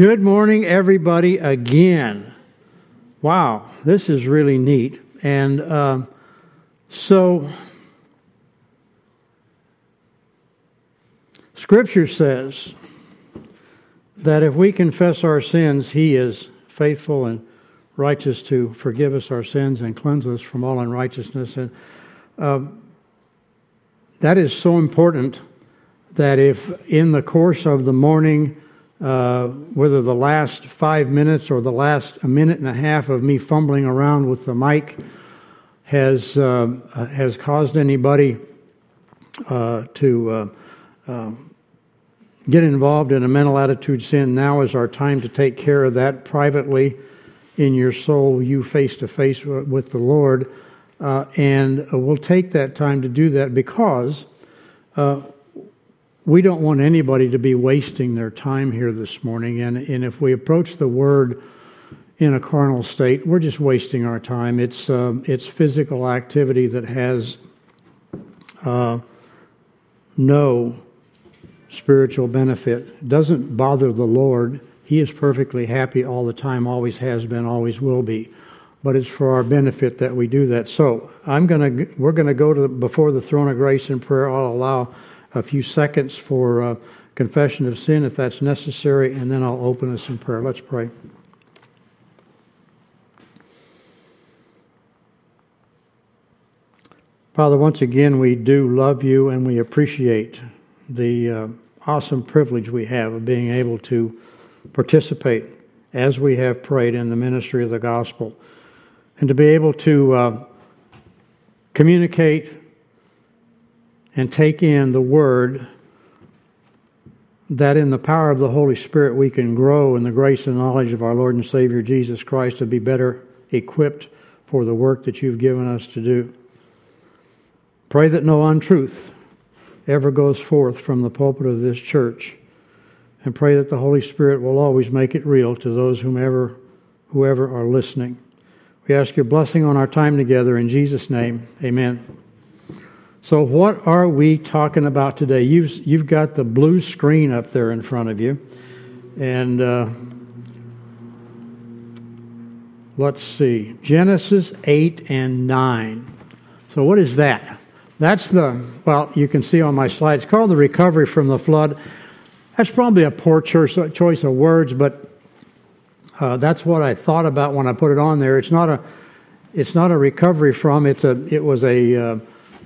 Good morning, everybody, again. Wow, this is really neat. And uh, so, Scripture says that if we confess our sins, He is faithful and righteous to forgive us our sins and cleanse us from all unrighteousness. And uh, that is so important that if in the course of the morning, uh, whether the last five minutes or the last a minute and a half of me fumbling around with the mic has uh, has caused anybody uh, to uh, um, get involved in a mental attitude sin. Now is our time to take care of that privately in your soul, you face to face with the Lord, uh, and we'll take that time to do that because we don't want anybody to be wasting their time here this morning. And, and if we approach the Word in a carnal state, we're just wasting our time. It's, uh, it's physical activity that has uh, no spiritual benefit. It doesn't bother the Lord. He is perfectly happy all the time, always has been, always will be. But it's for our benefit that we do that. So I'm gonna, we're going to go to the, before the throne of grace in prayer. I'll allow a few seconds for uh, confession of sin if that's necessary, and then I'll open us in prayer. Let's pray. Father, once again, we do love you and we appreciate the uh, awesome privilege we have of being able to participate as we have prayed in the ministry of the gospel and to be able to uh, communicate and take in the Word, that in the power of the Holy Spirit we can grow in the grace and knowledge of our Lord and Savior Jesus Christ to be better equipped for the work that you've given us to do. Pray that no untruth ever goes forth from the pulpit of this church, and pray that the Holy Spirit will always make it real to those whomever, whoever are listening. We ask your blessing on our time together in Jesus' name. Amen. So, what are we talking about today? You've, you've got the blue screen up there in front of you. And uh, let's see Genesis 8 and 9. So, what is that? That's the, well, you can see on my slide, it's called the recovery from the flood. That's probably a poor choice of words, but uh, that's what I thought about when I put it on there. It's not a, it's not a recovery from. It's a. It was a. Uh,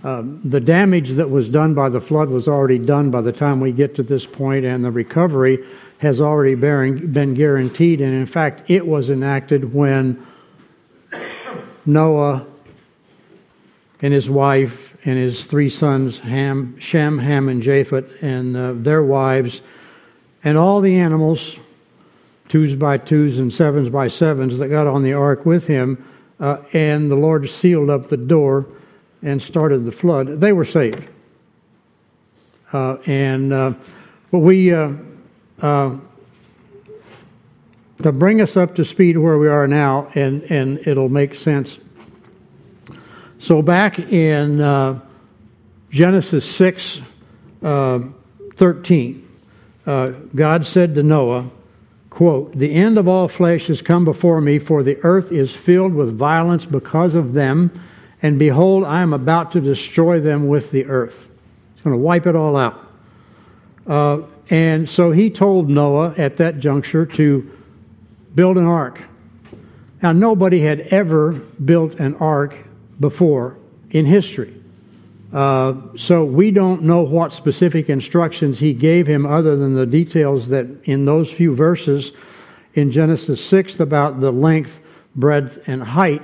um, the damage that was done by the flood was already done by the time we get to this point, and the recovery has already been guaranteed. And in fact, it was enacted when Noah and his wife and his three sons, Ham, Shem, Ham, and Japheth, and uh, their wives, and all the animals, twos by twos and sevens by sevens, that got on the ark with him, uh, and the Lord sealed up the door and started the flood, they were saved. Uh, and uh, but we uh, uh, to bring us up to speed where we are now, and and it'll make sense. So back in uh, Genesis six thirteen, God said to Noah. Quote, the end of all flesh has come before me, for the earth is filled with violence because of them and behold, I am about to destroy them with the earth. He's going to wipe it all out. Uh, and so he told Noah at that juncture to build an ark. Now, nobody had ever built an ark before in history. Uh, so we don't know what specific instructions he gave him other than the details that in those few verses in Genesis 6 about the length, breadth, and height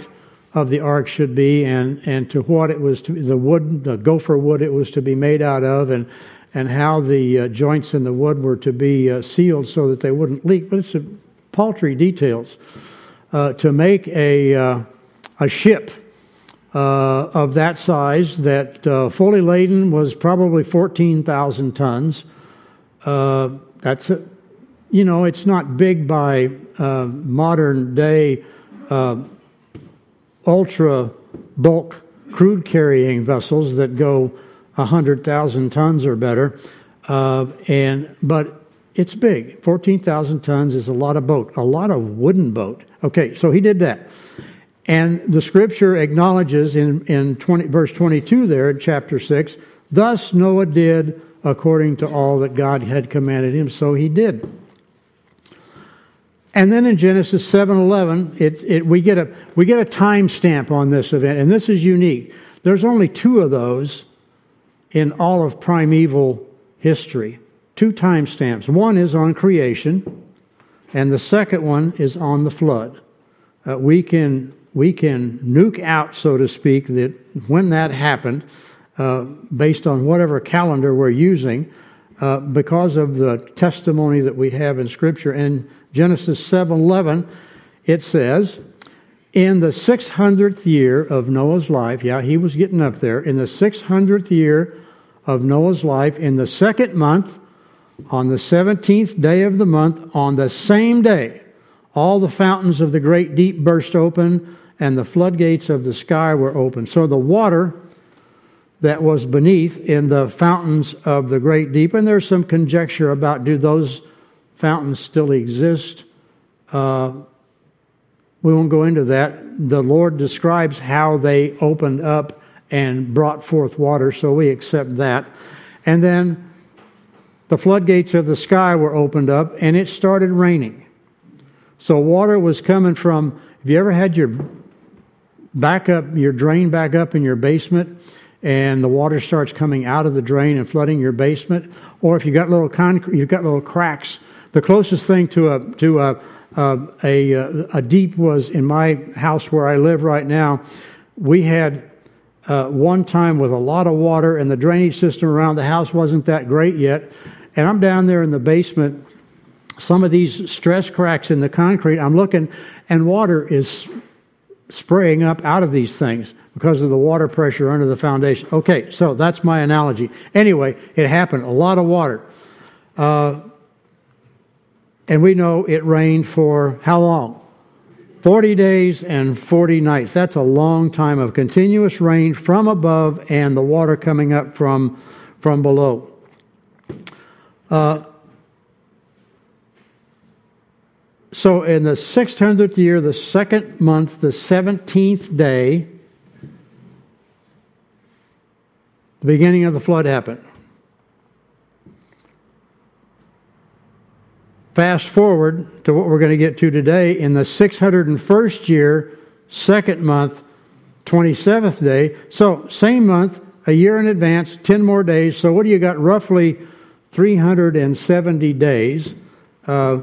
of the ark should be and, and to what it was to the wood, the gopher wood it was to be made out of, and, and how the uh, joints in the wood were to be uh, sealed so that they wouldn't leak. But it's a paltry details. Uh, to make a, uh, a ship uh, of that size that uh, fully laden was probably 14,000 tons. that's a, you know, it's not big by modern day ultra bulk crude carrying vessels that go 100,000 tons or better. Uh, and, but it's big. 14,000 tons is a lot of boat, a lot of wooden boat. Okay, so he did that. And the scripture acknowledges in, in 20, verse 22 there in chapter 6 thus Noah did according to all that God had commanded him, so he did. And then in Genesis 7:11, it, it, we get a we get a time stamp on this event, and this is unique. There's only two of those in all of primeval history. Two time stamps. One is on creation, and the second one is on the flood. Uh, we can we can nuke out, so to speak, that when that happened, uh, based on whatever calendar we're using, uh, because of the testimony that we have in Scripture. In Genesis 7:11, it says, "In the 600th year of Noah's life, yeah, he was getting up there. In the 600th year of Noah's life, in the second month, on the 17th day of the month, on the same day, all the fountains of the great deep burst open." and the floodgates of the sky were opened. So the water that was beneath in the fountains of the great deep, and there's some conjecture about do those fountains still exist? Uh, we won't go into that. The Lord describes how they opened up and brought forth water, so we accept that. And then the floodgates of the sky were opened up, and it started raining. So water was coming from. Have you ever had your back up, your drain back up in your basement, and the water starts coming out of the drain and flooding your basement, or if you've got little concrete, you've got little cracks. The closest thing to a to a a, a, a deep was in my house where I live right now. We had uh, one time with a lot of water, and the drainage system around the house wasn't that great yet. And I'm down there in the basement. Some of these stress cracks in the concrete, I'm looking, and water is spraying up out of these things because of the water pressure under the foundation. Okay, so that's my analogy. Anyway, it happened, a lot of water. Uh, and we know it rained for how long? 40 days and 40 nights. That's a long time of continuous rain from above and the water coming up from, from below. Uh, So in the 600th year, the second month, the 17th day, the beginning of the flood happened. Fast forward to what we're going to get to today. In the 601st year, second month, 27th day. So, same month, a year in advance, 10 more days. So, what do you got? Roughly 370 days. Uh,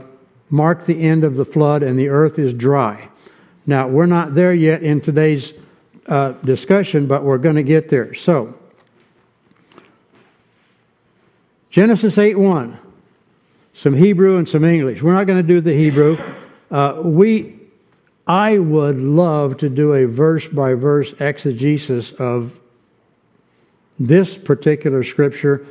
mark the end of the flood and the earth is dry. Now, we're not there yet in today's uh, discussion, but we're going to get there. So, Genesis 8 1, some Hebrew and some English. We're not going to do the Hebrew. Uh, we, I would love to do a verse by verse exegesis of this particular scripture.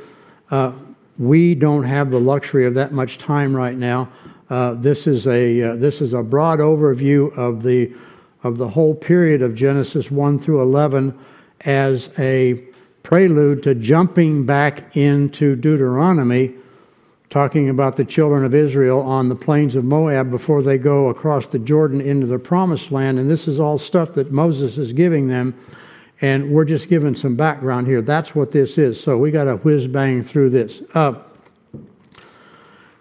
Uh, we don't have the luxury of that much time right now. Uh, this is a uh, this is a broad overview of the of the whole period of Genesis one through eleven as a prelude to jumping back into Deuteronomy, talking about the children of Israel on the plains of Moab before they go across the Jordan into the Promised Land, and this is all stuff that Moses is giving them. And we're just giving some background here. That's what this is. So we got to whiz bang through this. Uh,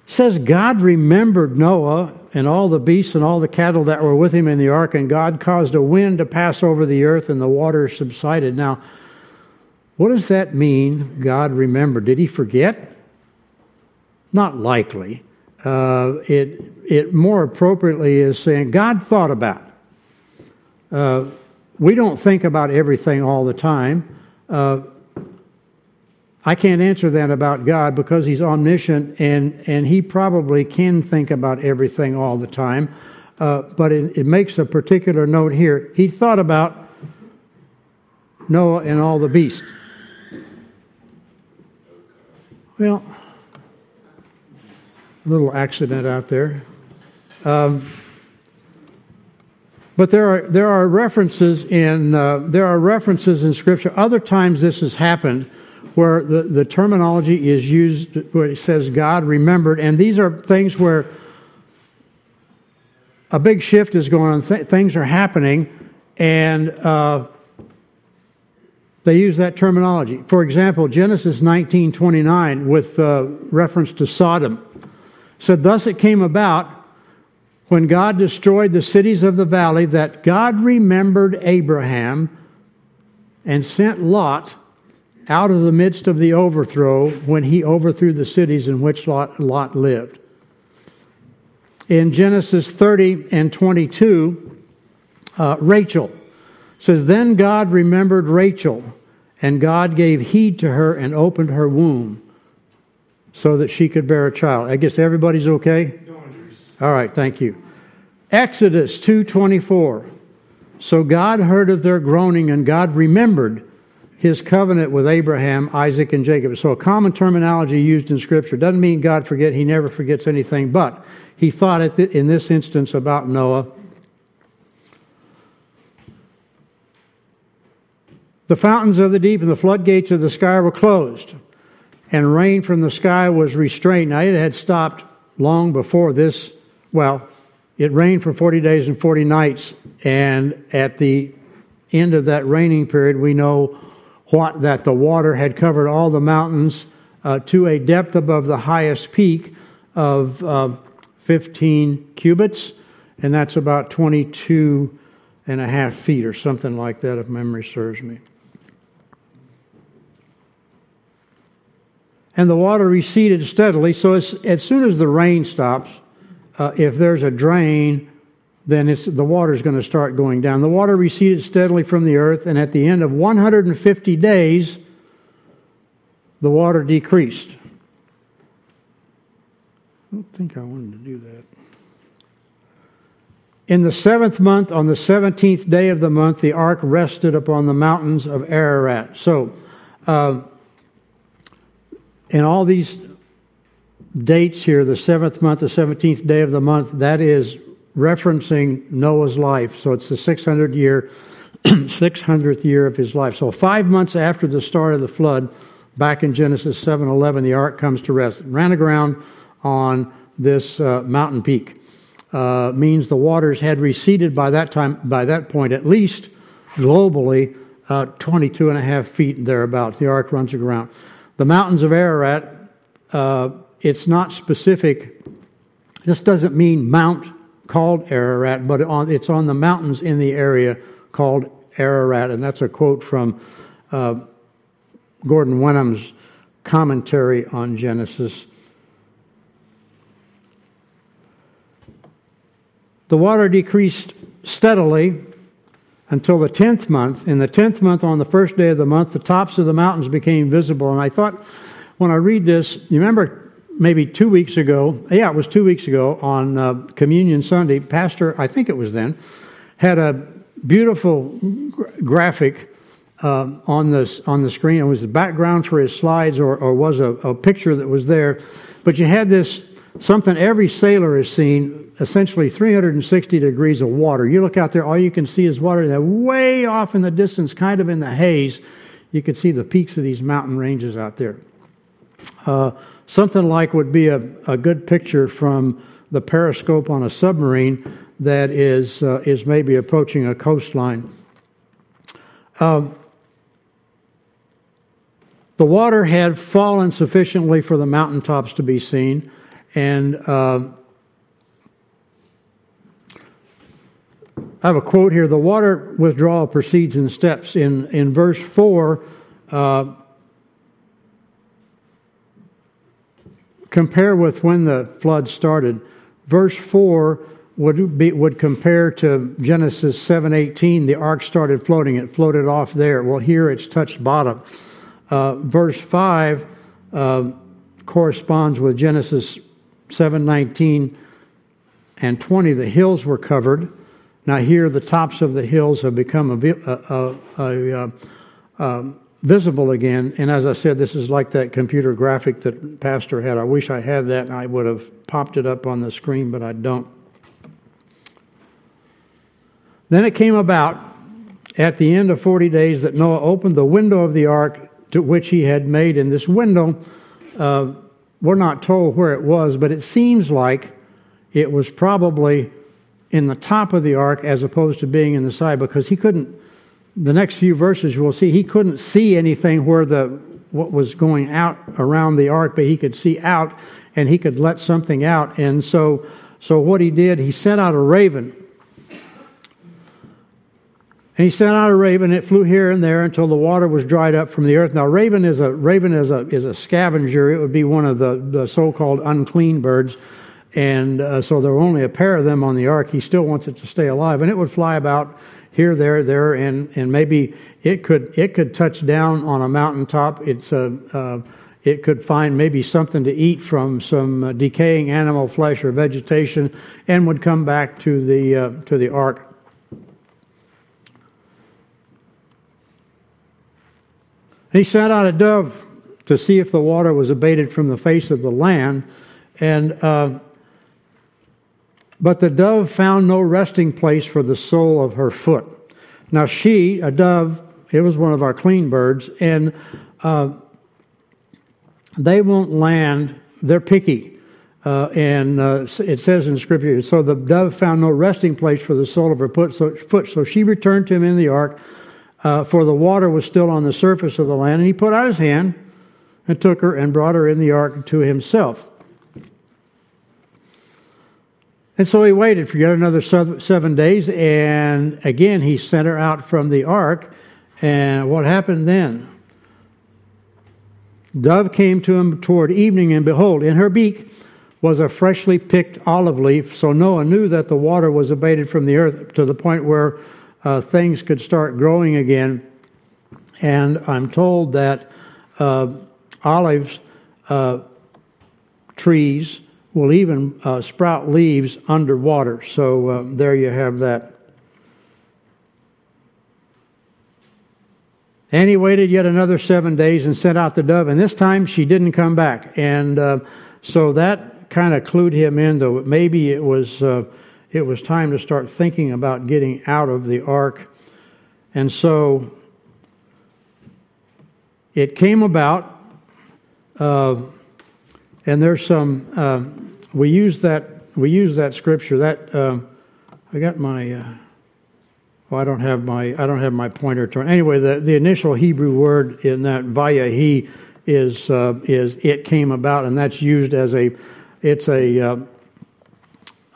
says God remembered Noah and all the beasts and all the cattle that were with him in the ark, and God caused a wind to pass over the earth, and the waters subsided. Now, what does that mean, God remembered? Did he forget? Not likely. Uh, it, it more appropriately is saying God thought about. Uh, we don't think about everything all the time. Uh, I can't answer that about God because He's omniscient and, and He probably can think about everything all the time. Uh, but it, it makes a particular note here. He thought about Noah and all the beasts. Well, little accident out there. Um, but there are there are references in uh, there are references in Scripture. Other times this has happened where the, the terminology is used where it says God remembered. And these are things where a big shift is going on, Th- things are happening, and uh, they use that terminology. For example, Genesis 19:29, with uh, reference to Sodom, said, "Thus it came about when God destroyed the cities of the valley that God remembered Abraham and sent Lot." out of the midst of the overthrow when he overthrew the cities in which Lot, Lot lived. In Genesis 30 and 22, uh, Rachel says, Then God remembered Rachel, and God gave heed to her and opened her womb so that she could bear a child. I guess everybody's okay? All right, thank you. Exodus 2:24. So God heard of their groaning and God remembered his covenant with Abraham, Isaac, and Jacob. So a common terminology used in Scripture doesn't mean God forget. He never forgets anything, but he thought it in this instance about Noah. The fountains of the deep and the floodgates of the sky were closed, and rain from the sky was restrained. Now, it had stopped long before this. Well, it rained for 40 days and 40 nights, and at the end of that raining period, we know what, that the water had covered all the mountains uh, to a depth above the highest peak of uh, 15 cubits, and that's about 22 and a half feet or something like that, if memory serves me. And the water receded steadily, so as, as soon as the rain stops, uh, if there's a drain, then it's, the water is going to start going down. The water receded steadily from the earth, and at the end of 150 days, the water decreased. I don't think I wanted to do that. In the seventh month, on the 17th day of the month, the ark rested upon the mountains of Ararat. So, uh, in all these dates here, the seventh month, the 17th day of the month, that is referencing Noah's life. So it's the 600 year, 600th year of his life. So five months after the start of the flood, back in Genesis 7:11, the ark comes to rest. It ran aground on this uh, mountain peak. Uh, means the waters had receded by that time, by that point, at least globally, uh, 22 and a half feet thereabouts. The ark runs aground. The mountains of Ararat, uh, it's not specific. This doesn't mean Mount called Ararat, but on, it's on the mountains in the area called Ararat. And that's a quote from uh, Gordon Wenham's commentary on Genesis. The water decreased steadily until the 10th month. In the 10th month, on the first day of the month, the tops of the mountains became visible. And I thought, when I read this, you remember maybe two weeks ago, yeah, it was two weeks ago on uh, Communion Sunday, Pastor, I think it was then, had a beautiful graphic uh, on, this, on the screen. It was the background for his slides or, or was a, a picture that was there. But you had this something every sailor has seen essentially 360 degrees of water. You look out there, all you can see is water. And way off in the distance, kind of in the haze, you could see the peaks of these mountain ranges out there. Uh, something like would be a, a good picture from the periscope on a submarine that is, uh, is maybe approaching a coastline. Um, the water had fallen sufficiently for the mountaintops to be seen, and uh, I have a quote here. The water withdrawal proceeds in steps. In, in verse 4, uh, compare with when the flood started. Verse 4 would, be, would compare to Genesis 7.18. The ark started floating. It floated off there. Well, here it's touched bottom. Uh, verse 5 uh, corresponds with Genesis 7.19 and 20. The hills were covered. Now here the tops of the hills have become a, a, a, a um, visible again. And as I said, this is like that computer graphic that Pastor had. I wish I had that and I would have popped it up on the screen, but I don't. Then it came about at the end of 40 days that Noah opened the window of the ark to which he had made in this window. Uh, we're not told where it was, but it seems like it was probably in the top of the ark as opposed to being in the side because he couldn't the next few verses you will see he couldn't see anything where the what was going out around the ark but he could see out and he could let something out and so so what he did he sent out a raven and he sent out a raven. It flew here and there until the water was dried up from the earth. Now, raven is a raven is a is a scavenger. It would be one of the, the so-called unclean birds, and uh, so there were only a pair of them on the ark. He still wants it to stay alive, and it would fly about here, there, there, and and maybe it could it could touch down on a mountaintop. It's a uh, it could find maybe something to eat from some uh, decaying animal flesh or vegetation, and would come back to the uh, to the ark. He sent out a dove to see if the water was abated from the face of the land, and uh, but the dove found no resting place for the sole of her foot. Now she, a dove, it was one of our clean birds, and uh, they won't land. They're picky. Uh, and uh, it says in Scripture, so the dove found no resting place for the sole of her foot so, she returned to him in the ark uh, for the water was still on the surface of the land. And he put out his hand and took her and brought her in the ark to himself. And so he waited for yet another seven days, and again he sent her out from the ark. And what happened then? Dove came to him toward evening, and behold, in her beak was a freshly picked olive leaf. So Noah knew that the water was abated from the earth to the point where uh, things could start growing again. And I'm told that uh, olives uh, trees will even uh, sprout leaves underwater. So uh, there you have that. And he waited yet another seven days and sent out the dove, and this time she didn't come back. And uh, so that kind of clued him in, though maybe it was it was time to start thinking about getting out of the ark. And so it came about, uh, and there's some, uh, we use that, we use that scripture, that, uh, I got my, uh, well, I don't have my, I don't have my pointer to, anyway, the, the initial Hebrew word in that vayahi is, uh, is it came about, and that's used as a, it's a,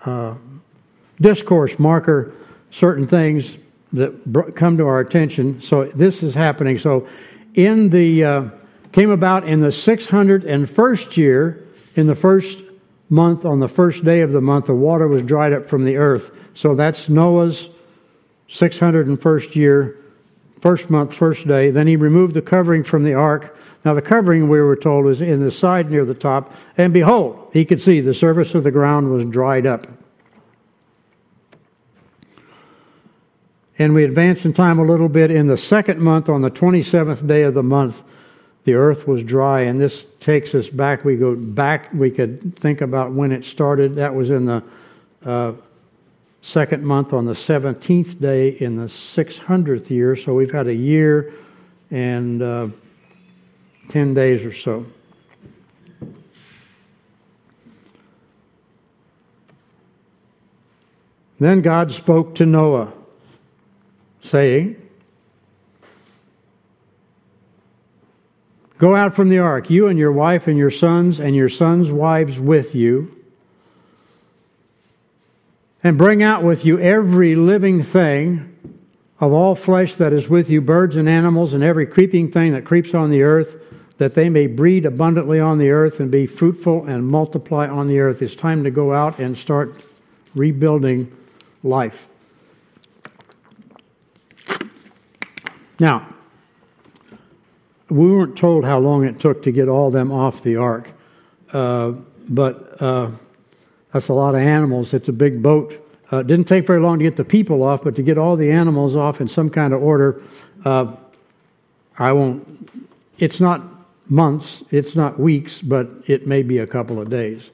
uh, discourse marker certain things that come to our attention. So this is happening. So in the uh, came about in the 601st year, in the first month, on the first day of the month, the water was dried up from the earth. So that's Noah's 601st year, first month, first day. Then he removed the covering from the ark. Now the covering, we were told, was in the side near the top. And behold, he could see the surface of the ground was dried up. And we advance in time a little bit. In the second month, on the 27th day of the month, the earth was dry. And this takes us back. We go back, we could think about when it started. That was in the uh, second month on the 17th day in the 600th year. So we've had a year and uh, 10 days or so. Then God spoke to Noah saying, Go out from the ark, you and your wife and your sons and your sons' wives with you, and bring out with you every living thing of all flesh that is with you, birds and animals, and every creeping thing that creeps on the earth, that they may breed abundantly on the earth and be fruitful and multiply on the earth. It's time to go out and start rebuilding life. Now, we weren't told how long it took to get all them off the ark, uh, but uh, that's a lot of animals. It's a big boat. Uh, it didn't take very long to get the people off, but to get all the animals off in some kind of order, uh, I won't. It's not months, it's not weeks, but it may be a couple of days.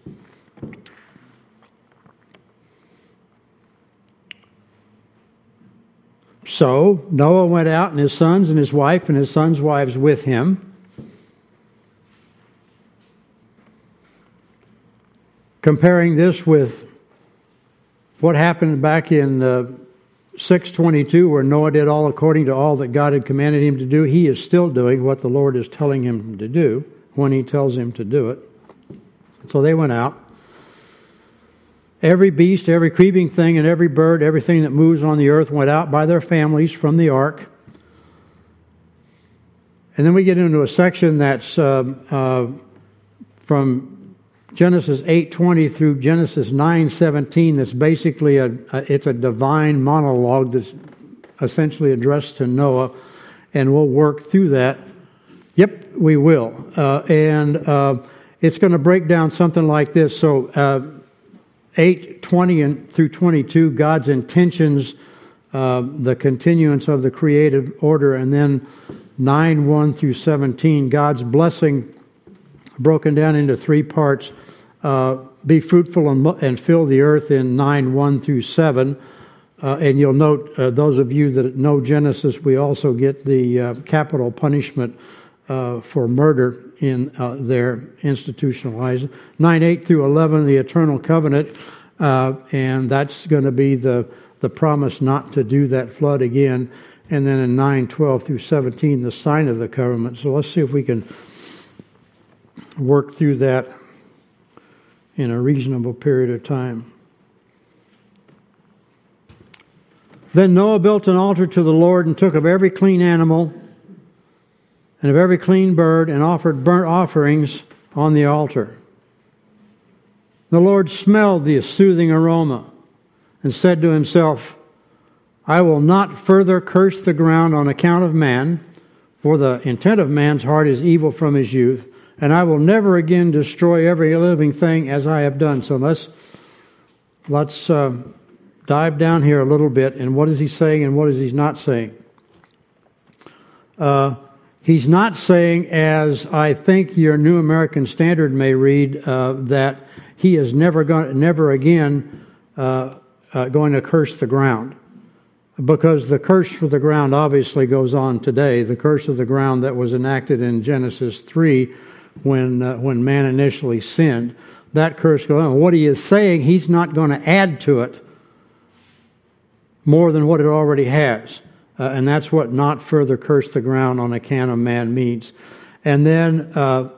So Noah went out, and his sons and his wife and his sons' wives with him. Comparing this with what happened back in uh, 622, where Noah did all according to all that God had commanded him to do, he is still doing what the Lord is telling him to do when he tells him to do it. So they went out. Every beast, every creeping thing, and every bird, everything that moves on the earth went out by their families from the ark. And then we get into a section that's uh, uh, from Genesis 8:20 through Genesis 9:17. That's basically a, a, it's a divine monologue that's essentially addressed to Noah, and we'll work through that. Yep, we will, uh, and uh, it's going to break down something like this. So. Uh, 8 20 and through 22 god's intentions uh, the continuance of the creative order. And then 9 1 through 17 god's blessing broken down into three parts. Uh, be fruitful and, and, fill the earth in 9 1 through 7 uh, and you'll note uh, those of you that know genesis we also get the uh, capital punishment uh, for murder in uh, their institutionalized. 9 8 through 11, the eternal covenant, uh, and that's going to be the, the promise not to do that flood again. And then in 9 12 through 17, the sign of the covenant. So let's see if we can work through that in a reasonable period of time. Then Noah built an altar to the Lord and took of every clean animal and of every clean bird and offered burnt offerings on the altar. The Lord smelled the soothing aroma and said to himself, I will not further curse the ground on account of man, for the intent of man's heart is evil from his youth, and I will never again destroy every living thing as I have done. So let's let's uh, dive down here a little bit and what is he saying and what is he not saying. Uh, He's not saying, as I think your New American Standard may read, uh, that he is never going, never again uh, uh, going to curse the ground, because the curse for the ground obviously goes on today. The curse of the ground that was enacted in Genesis three, when uh, when man initially sinned, that curse goes on. What he is saying, he's not going to add to it more than what it already has. Uh, and that's what not further curse the ground on account of man means. And then, uh,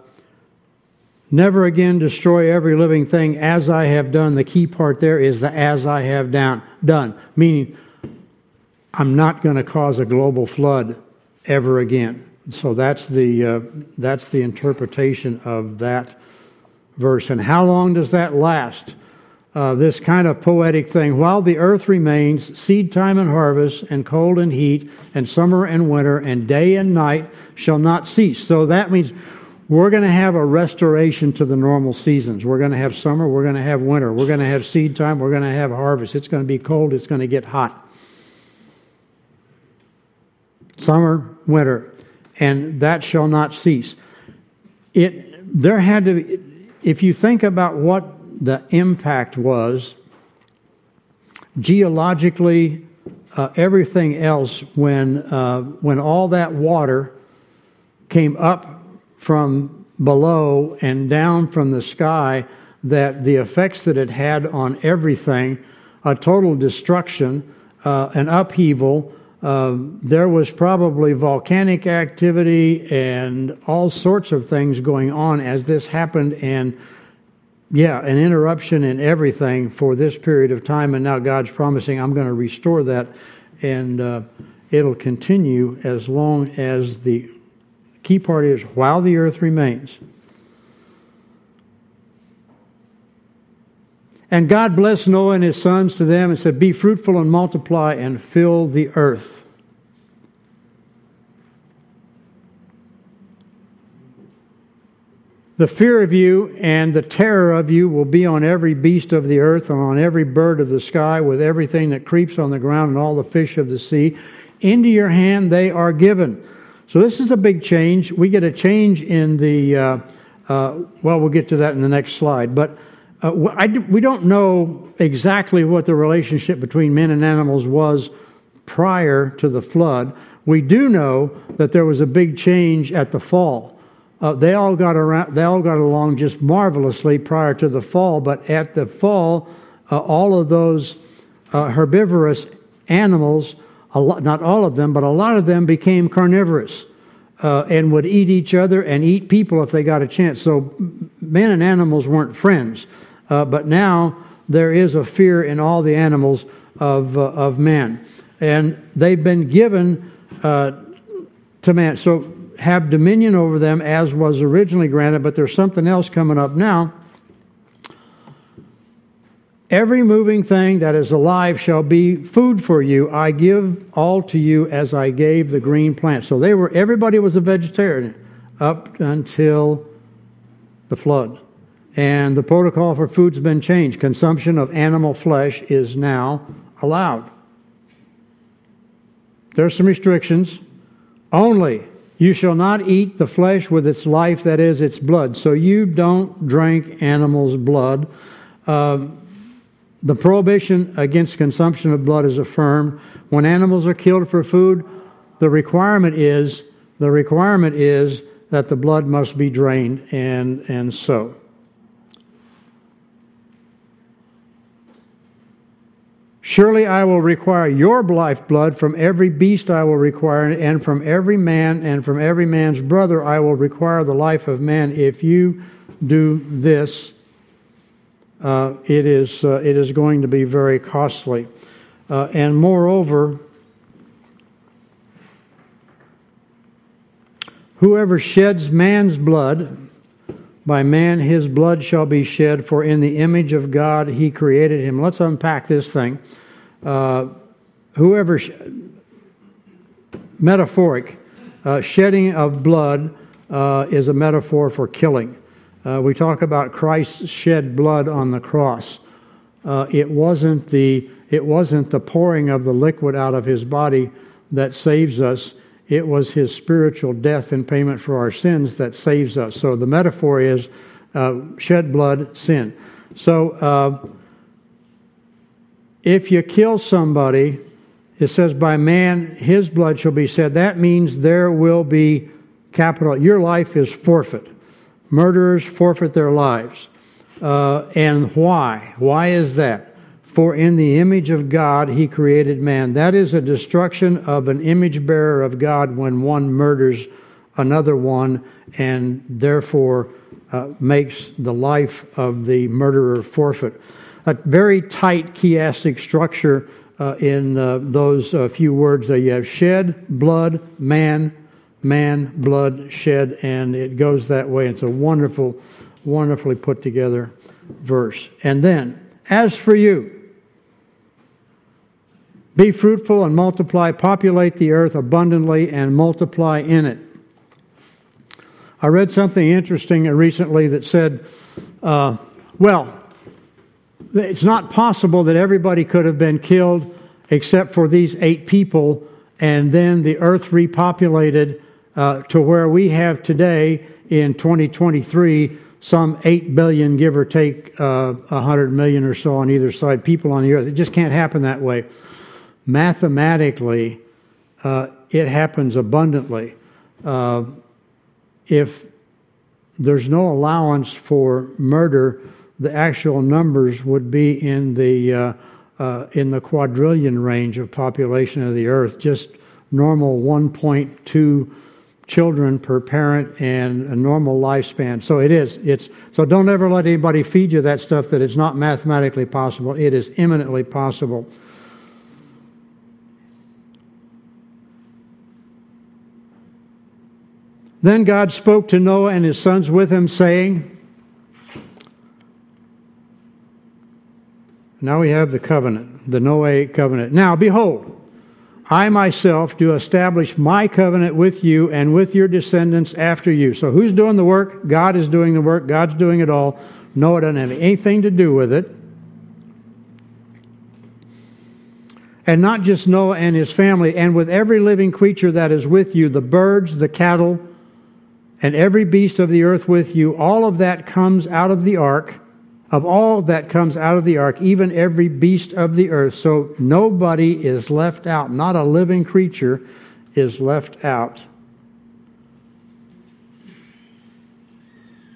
never again destroy every living thing as I have done. The key part there is the as I have down, done, meaning I'm not going to cause a global flood ever again. So that's the, uh, that's the interpretation of that verse. And how long does that last? Uh, this kind of poetic thing. While the earth remains, seed time and harvest, and cold and heat, and summer and winter, and day and night shall not cease. So that means we're going to have a restoration to the normal seasons. We're going to have summer, we're going to have winter, we're going to have seed time, we're going to have harvest. It's going to be cold, it's going to get hot. Summer, winter, and that shall not cease. It there had to be, if you think about what the impact was geologically, uh, everything else, when, uh, when all that water came up from below and down from the sky, that the effects that it had on everything, a total destruction, uh, an upheaval, uh, there was probably volcanic activity and all sorts of things going on as this happened, and yeah, an interruption in everything for this period of time, and now God's promising, I'm going to restore that, and uh, it'll continue as long as the key part is while the earth remains. And God blessed Noah and his sons to them and said, Be fruitful and multiply and fill the earth. The fear of you and the terror of you will be on every beast of the earth and on every bird of the sky, with everything that creeps on the ground and all the fish of the sea. Into your hand they are given. So this is a big change. We get a change in the, uh, uh, well, we'll get to that in the next slide. But uh, I, we don't know exactly what the relationship between men and animals was prior to the flood. We do know that there was a big change at the fall uh, they all got around, they all got along just marvelously prior to the fall. But at the fall, uh, all of those uh, herbivorous animals, lot, not all of them, but a lot of them became carnivorous uh, and would eat each other and eat people if they got a chance. So men and animals weren't friends. Uh, but now there is a fear in all the animals of, uh, of man. And they've been given to man. So have dominion over them as was originally granted, but there's something else coming up now. Every moving thing that is alive shall be food for you. I give all to you as I gave the green plant. So they were everybody was a vegetarian up until the flood. And the protocol for food's been changed. Consumption of animal flesh is now allowed. There's some restrictions. Only you shall not eat the flesh with its life, that is, its blood. So you don't drink animals' blood. Uh, the prohibition against consumption of blood is affirmed. When animals are killed for food, the requirement is the requirement is that the blood must be drained, and and so. Surely I will require your lifeblood from every beast I will require, and from every man and from every man's brother I will require the life of man. If you do this, uh, it, is, uh, it is going to be very costly. Uh, and moreover, whoever sheds man's blood, by man his blood shall be shed, for in the image of God he created him. Let's unpack this thing. Uh, whoever, sh- metaphoric, uh, shedding of blood uh, is a metaphor for killing. Uh, we talk about Christ shed blood on the cross. Uh, it wasn't the it wasn't the pouring of the liquid out of his body that saves us. It was his spiritual death in payment for our sins that saves us. So the metaphor is shed blood, sin. So if you kill somebody, it says, by man his blood shall be shed. That means there will be capital. Your life is forfeit. Murderers forfeit their lives. Uh, and why? Why is that? For in the image of God he created man. That is a destruction of an image bearer of God when one murders another one and therefore uh, makes the life of the murderer forfeit a very tight chiastic structure uh, in uh, those uh, few words that you have shed, blood, man, man, blood, shed, and it goes that way. It's a wonderful, wonderfully put together verse. And then, as for you, be fruitful and multiply, populate the earth abundantly and multiply in it. I read something interesting recently that said, uh, well, it's not possible that everybody could have been killed except for these eight people, and then the earth repopulated uh, to where we have today in 2023 some 8 billion, give or take uh, 100 million or so on either side, people on the earth. It just can't happen that way. Mathematically, uh, it happens abundantly. Uh, if there's no allowance for murder, the actual numbers would be in the uh, uh, in the quadrillion range of population of the earth. Just normal 1.2 children per parent and a normal lifespan. So it is. It's so don't ever let anybody feed you that stuff that it's not mathematically possible. It is eminently possible. Then God spoke to Noah and his sons with him, saying, Now we have the covenant, the Noahic covenant. Now, behold, I myself do establish my covenant with you and with your descendants after you. So, who's doing the work? God is doing the work. God's doing it all. Noah doesn't have anything to do with it. And not just Noah and his family, and with every living creature that is with you the birds, the cattle, and every beast of the earth with you. All of that comes out of the ark of all that comes out of the ark, even every beast of the earth. So nobody is left out. Not a living creature is left out.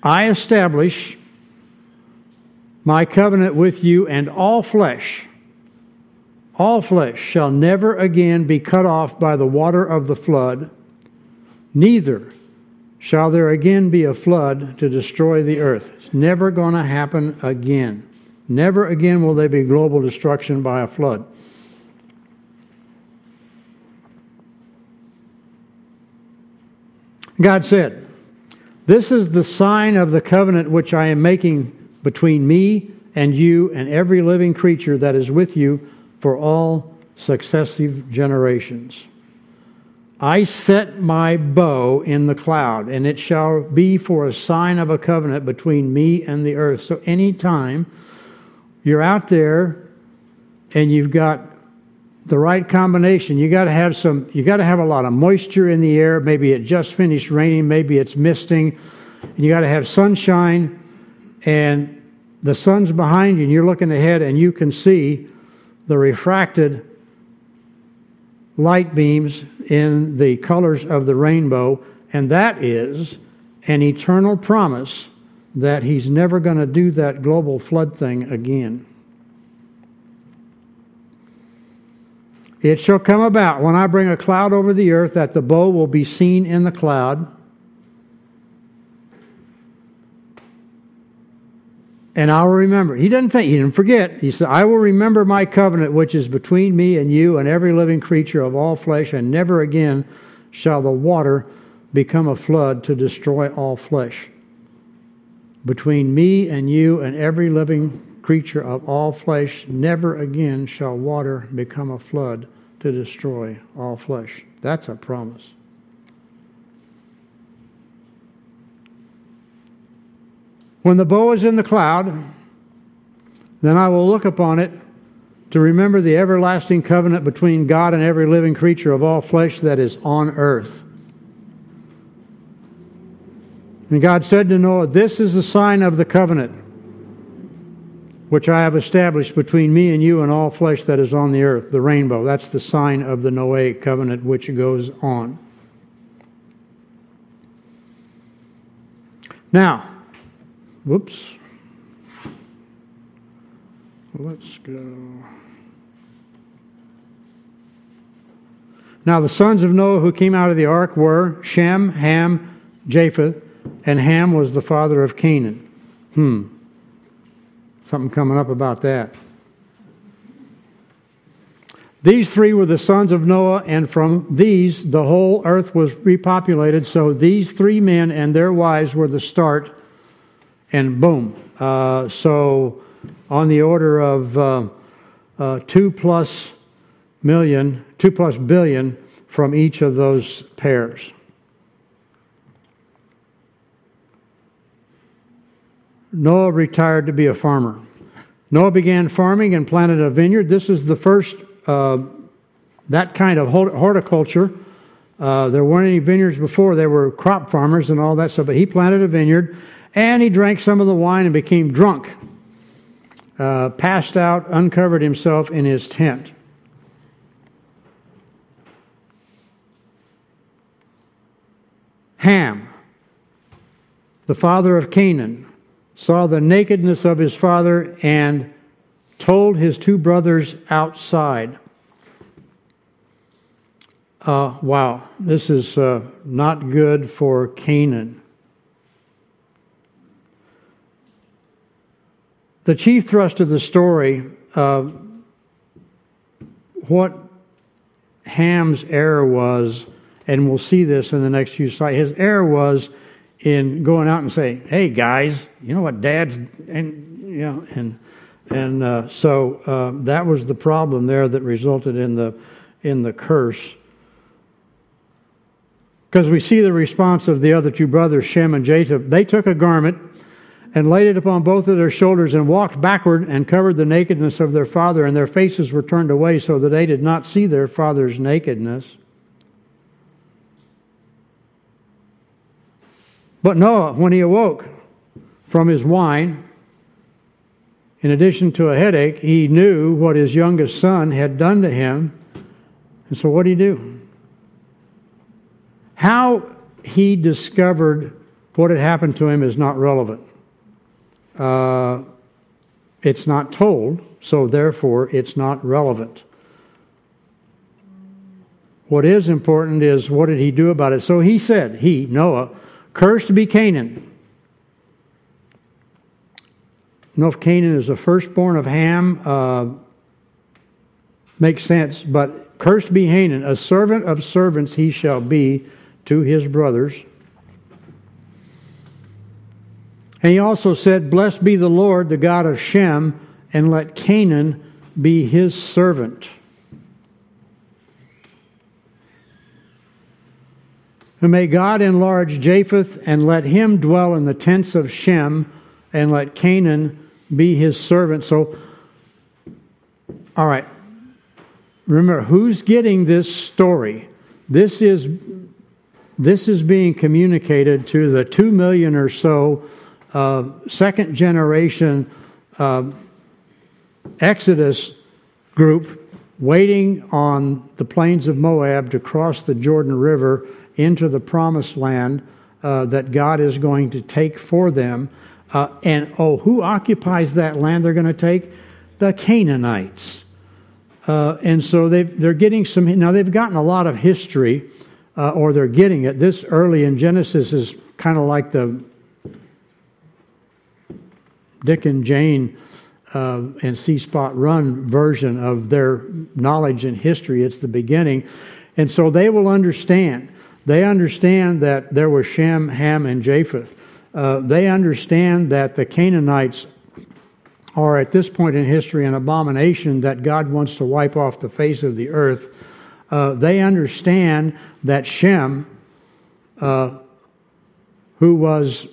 I establish my covenant with you and all flesh. All flesh shall never again be cut off by the water of the flood, neither shall there again be a flood to destroy the earth. It's never going to happen again. Never again will there be global destruction by a flood. God said, This is the sign of the covenant which I am making between me and you and every living creature that is with you for all successive generations. I set my bow in the cloud, and it shall be for a sign of a covenant between me and the earth. So, anytime you're out there and you've got the right combination, you got to have some, you got to have a lot of moisture in the air. Maybe it just finished raining, maybe it's misting. And you got to have sunshine, and the sun's behind you, and you're looking ahead, and you can see the refracted light beams in the colors of the rainbow, and that is an eternal promise that he's never going to do that global flood thing again. It shall come about when I bring a cloud over the earth that the bow will be seen in the cloud and I will remember. He doesn't think, he didn't forget. He said, I will remember my covenant which is between me and you and every living creature of all flesh, and never again shall the water become a flood to destroy all flesh. Between me and you and every living creature of all flesh, never again shall water become a flood to destroy all flesh. That's a promise. When the bow is in the cloud, then I will look upon it to remember the everlasting covenant between God and every living creature of all flesh that is on earth. And God said to Noah, This is the sign of the covenant which I have established between me and you and all flesh that is on the earth, the rainbow. That's the sign of the Noahic covenant which goes on. Now, Whoops. Let's go. Now, the sons of Noah who came out of the ark were Shem, Ham, Japheth, and Ham was the father of Canaan. Hmm. Something coming up about that. These three were the sons of Noah, and from these the whole earth was repopulated. So these three men and their wives were the start and boom. Uh, so on the order of uh, uh, two plus million, two plus billion from each of those pairs. Noah retired to be a farmer. Noah began farming and planted a vineyard. This is the first uh, that kind of horticulture. Uh, there weren't any vineyards before. There were crop farmers and all that stuff, but he planted a vineyard and he drank some of the wine and became drunk, uh, passed out, uncovered himself in his tent. Ham, the father of Canaan, saw the nakedness of his father and told his two brothers outside. Uh, wow, this is uh, not good for Canaan. The chief thrust of the story, uh, what Ham's error was, and we'll see this in the next few slides, his error was in going out and saying, "Hey guys, you know what Dad's," and you know, and and uh, so uh, that was the problem there that resulted in the in the curse. Because we see the response of the other two brothers, Shem and Japheth. They took a garment and laid it upon both of their shoulders and walked backward and covered the nakedness of their father, and their faces were turned away so that they did not see their father's nakedness. But Noah, when he awoke from his wine, in addition to a headache, he knew what his youngest son had done to him. And so, what did he do? How he discovered what had happened to him is not relevant. Uh, it's not told, so therefore it's not relevant. What is important is what did he do about it? So he said, he, Noah, cursed be Canaan. know if Canaan is the firstborn of Ham, uh, makes sense, but cursed be Canaan, a servant of servants he shall be to his brothers. And he also said, Blessed be the Lord, the God of Shem, and let Canaan be his servant. And may God enlarge Japheth and let him dwell in the tents of Shem and let Canaan be his servant. So, all right. Remember, who's getting this story? This is, this is being communicated to the two million or so uh, second generation uh, Exodus group waiting on the plains of Moab to cross the Jordan River into the promised land uh, that God is going to take for them. Uh, and oh, who occupies that land they're going to take? The Canaanites. Uh, and so they are getting some, now they've gotten a lot of history, uh, or they're getting it. This early in Genesis is kind of like the Dick and Jane uh, and See Spot Run version of their knowledge and history. It's the beginning. And so they will understand. They understand that there was Shem, Ham, and Japheth. Uh, they understand that the Canaanites are at this point in history an abomination that God wants to wipe off the face of the earth. Uh, they understand that Shem, uh, who was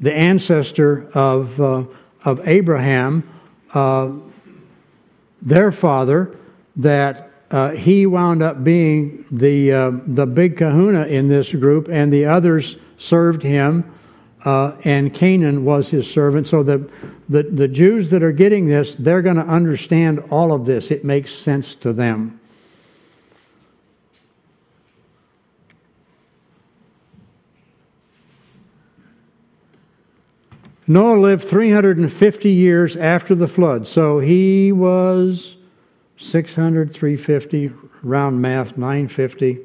the ancestor of uh, of Abraham, uh, their father, that uh, he wound up being the, uh, the big kahuna in this group, and the others served him, uh, and Canaan was his servant. So the, the, the Jews that are getting this, they're going to understand all of this. It makes sense to them. Noah lived 350 years after the flood, so he was 600, 350, round math, 950.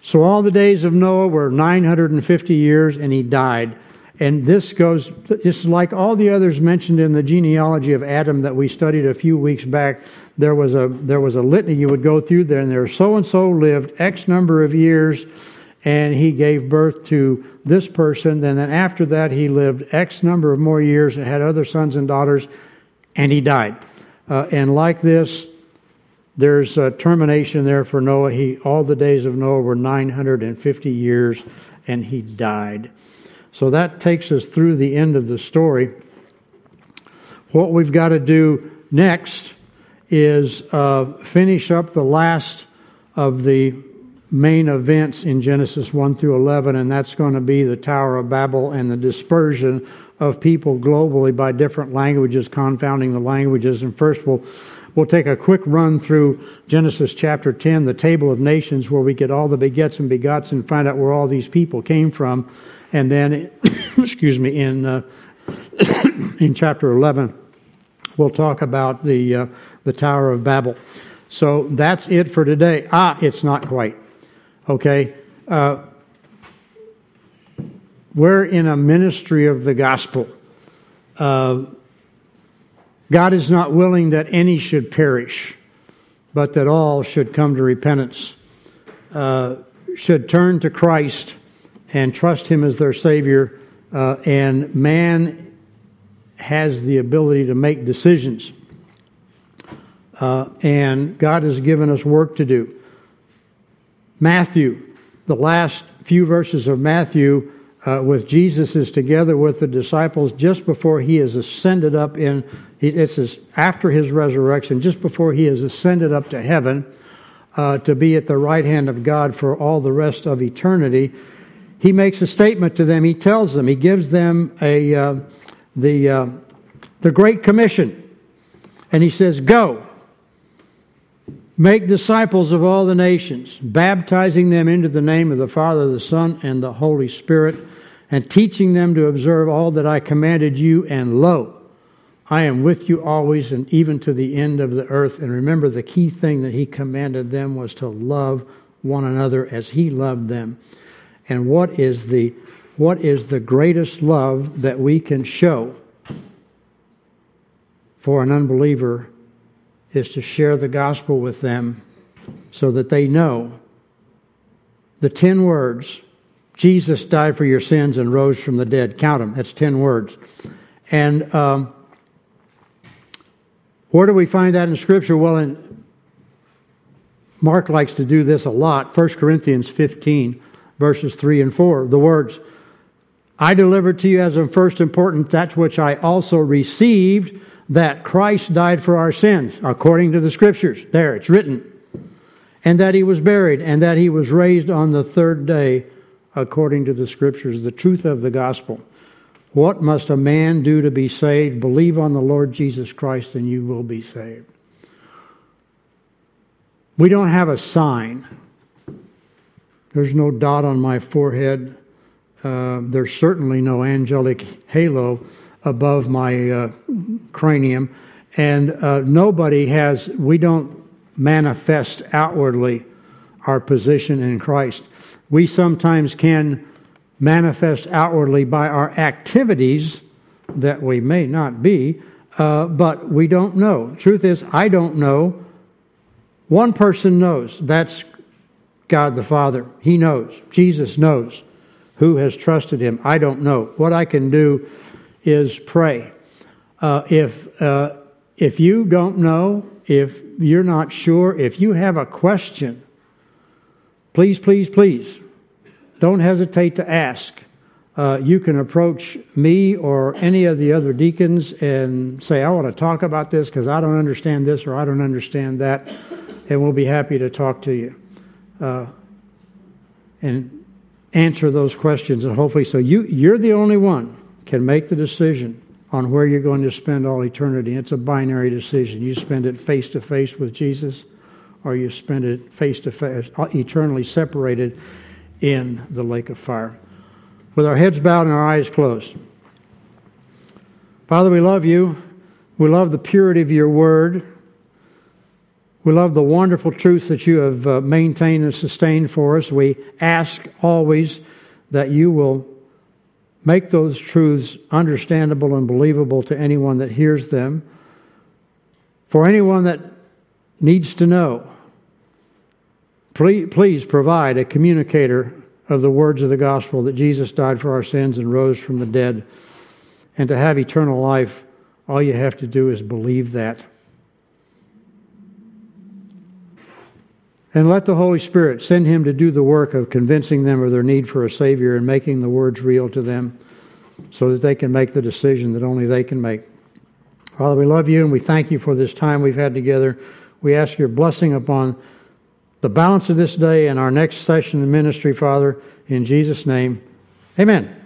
So all the days of Noah were 950 years, and he died. And this goes just like all the others mentioned in the genealogy of Adam that we studied a few weeks back. There was a there was a litany you would go through there, and there so and so lived X number of years and he gave birth to this person. And then after that, he lived X number of more years and had other sons and daughters, and he died. Uh, and like this, there's a termination there for Noah. He, all the days of Noah were 950 years, and he died. So that takes us through the end of the story. What we've got to do next is uh, finish up the last of the main events in Genesis 1 through 11, and that's going to be the Tower of Babel and the dispersion of people globally by different languages, confounding the languages. And first, we'll, we'll take a quick run through Genesis chapter 10, the table of nations, where we get all the begets and begots and find out where all these people came from. And then, excuse me, in, uh, in chapter 11, we'll talk about the, uh, the Tower of Babel. So that's it for today. Ah, it's not quite. Okay? Uh, we're in a ministry of the gospel. Uh, God is not willing that any should perish, but that all should come to repentance, uh, should turn to Christ and trust Him as their Savior. Uh, and man has the ability to make decisions. Uh, and God has given us work to do. Matthew, the last few verses of Matthew, uh, with Jesus is together with the disciples just before he is ascended up in, it's after his resurrection, just before he is ascended up to heaven uh, to be at the right hand of God for all the rest of eternity. He makes a statement to them. He tells them, he gives them a, uh, the, uh, the Great Commission. And he says, Go Make disciples of all the nations, baptizing them into the name of the Father, the Son, and the Holy Spirit, and teaching them to observe all that I commanded you. And lo, I am with you always and even to the end of the earth. And remember, the key thing that he commanded them was to love one another as he loved them. And what is the what is the greatest love that we can show for an unbeliever is to share the gospel with them so that they know the 10 words Jesus died for your sins and rose from the dead. Count them, that's 10 words. And um, where do we find that in Scripture? Well, in, Mark likes to do this a lot 1 Corinthians 15, verses 3 and 4. The words, I delivered to you as of first important that which I also received that Christ died for our sins, according to the Scriptures. There, it's written. And that he was buried, and that he was raised on the third day, according to the Scriptures, the truth of the gospel. What must a man do to be saved? Believe on the Lord Jesus Christ, and you will be saved. We don't have a sign. There's no dot on my forehead. Uh, there's certainly no angelic halo above my uh, cranium. And uh, nobody has, we don't manifest outwardly our position in Christ. We sometimes can manifest outwardly by our activities that we may not be, uh, but we don't know. Truth is, I don't know. One person knows. That's God the Father. He knows. Jesus knows who has trusted him. I don't know. What I can do is pray. Uh, if, uh, if you don't know, if you're not sure, if you have a question, please, please, please, don't hesitate to ask. Uh, you can approach me or any of the other deacons and say, I want to talk about this because I don't understand this or I don't understand that, and we'll be happy to talk to you uh, and answer those questions. And hopefully, so you, you're the only one can make the decision on where you're going to spend all eternity. It's a binary decision. You spend it face to face with Jesus, or you spend it face to face, eternally separated in the lake of fire. With our heads bowed and our eyes closed. Father, we love you. We love the purity of your word. We love the wonderful truth that you have uh, maintained and sustained for us. We ask always that you will Make those truths understandable and believable to anyone that hears them. For anyone that needs to know, please, please provide a communicator of the words of the gospel that Jesus died for our sins and rose from the dead. And to have eternal life, all you have to do is believe that. And let the Holy Spirit send him to do the work of convincing them of their need for a Savior and making the words real to them so that they can make the decision that only they can make. Father, we love you and we thank you for this time we've had together. We ask your blessing upon the balance of this day and our next session in ministry, Father, in Jesus' name. Amen.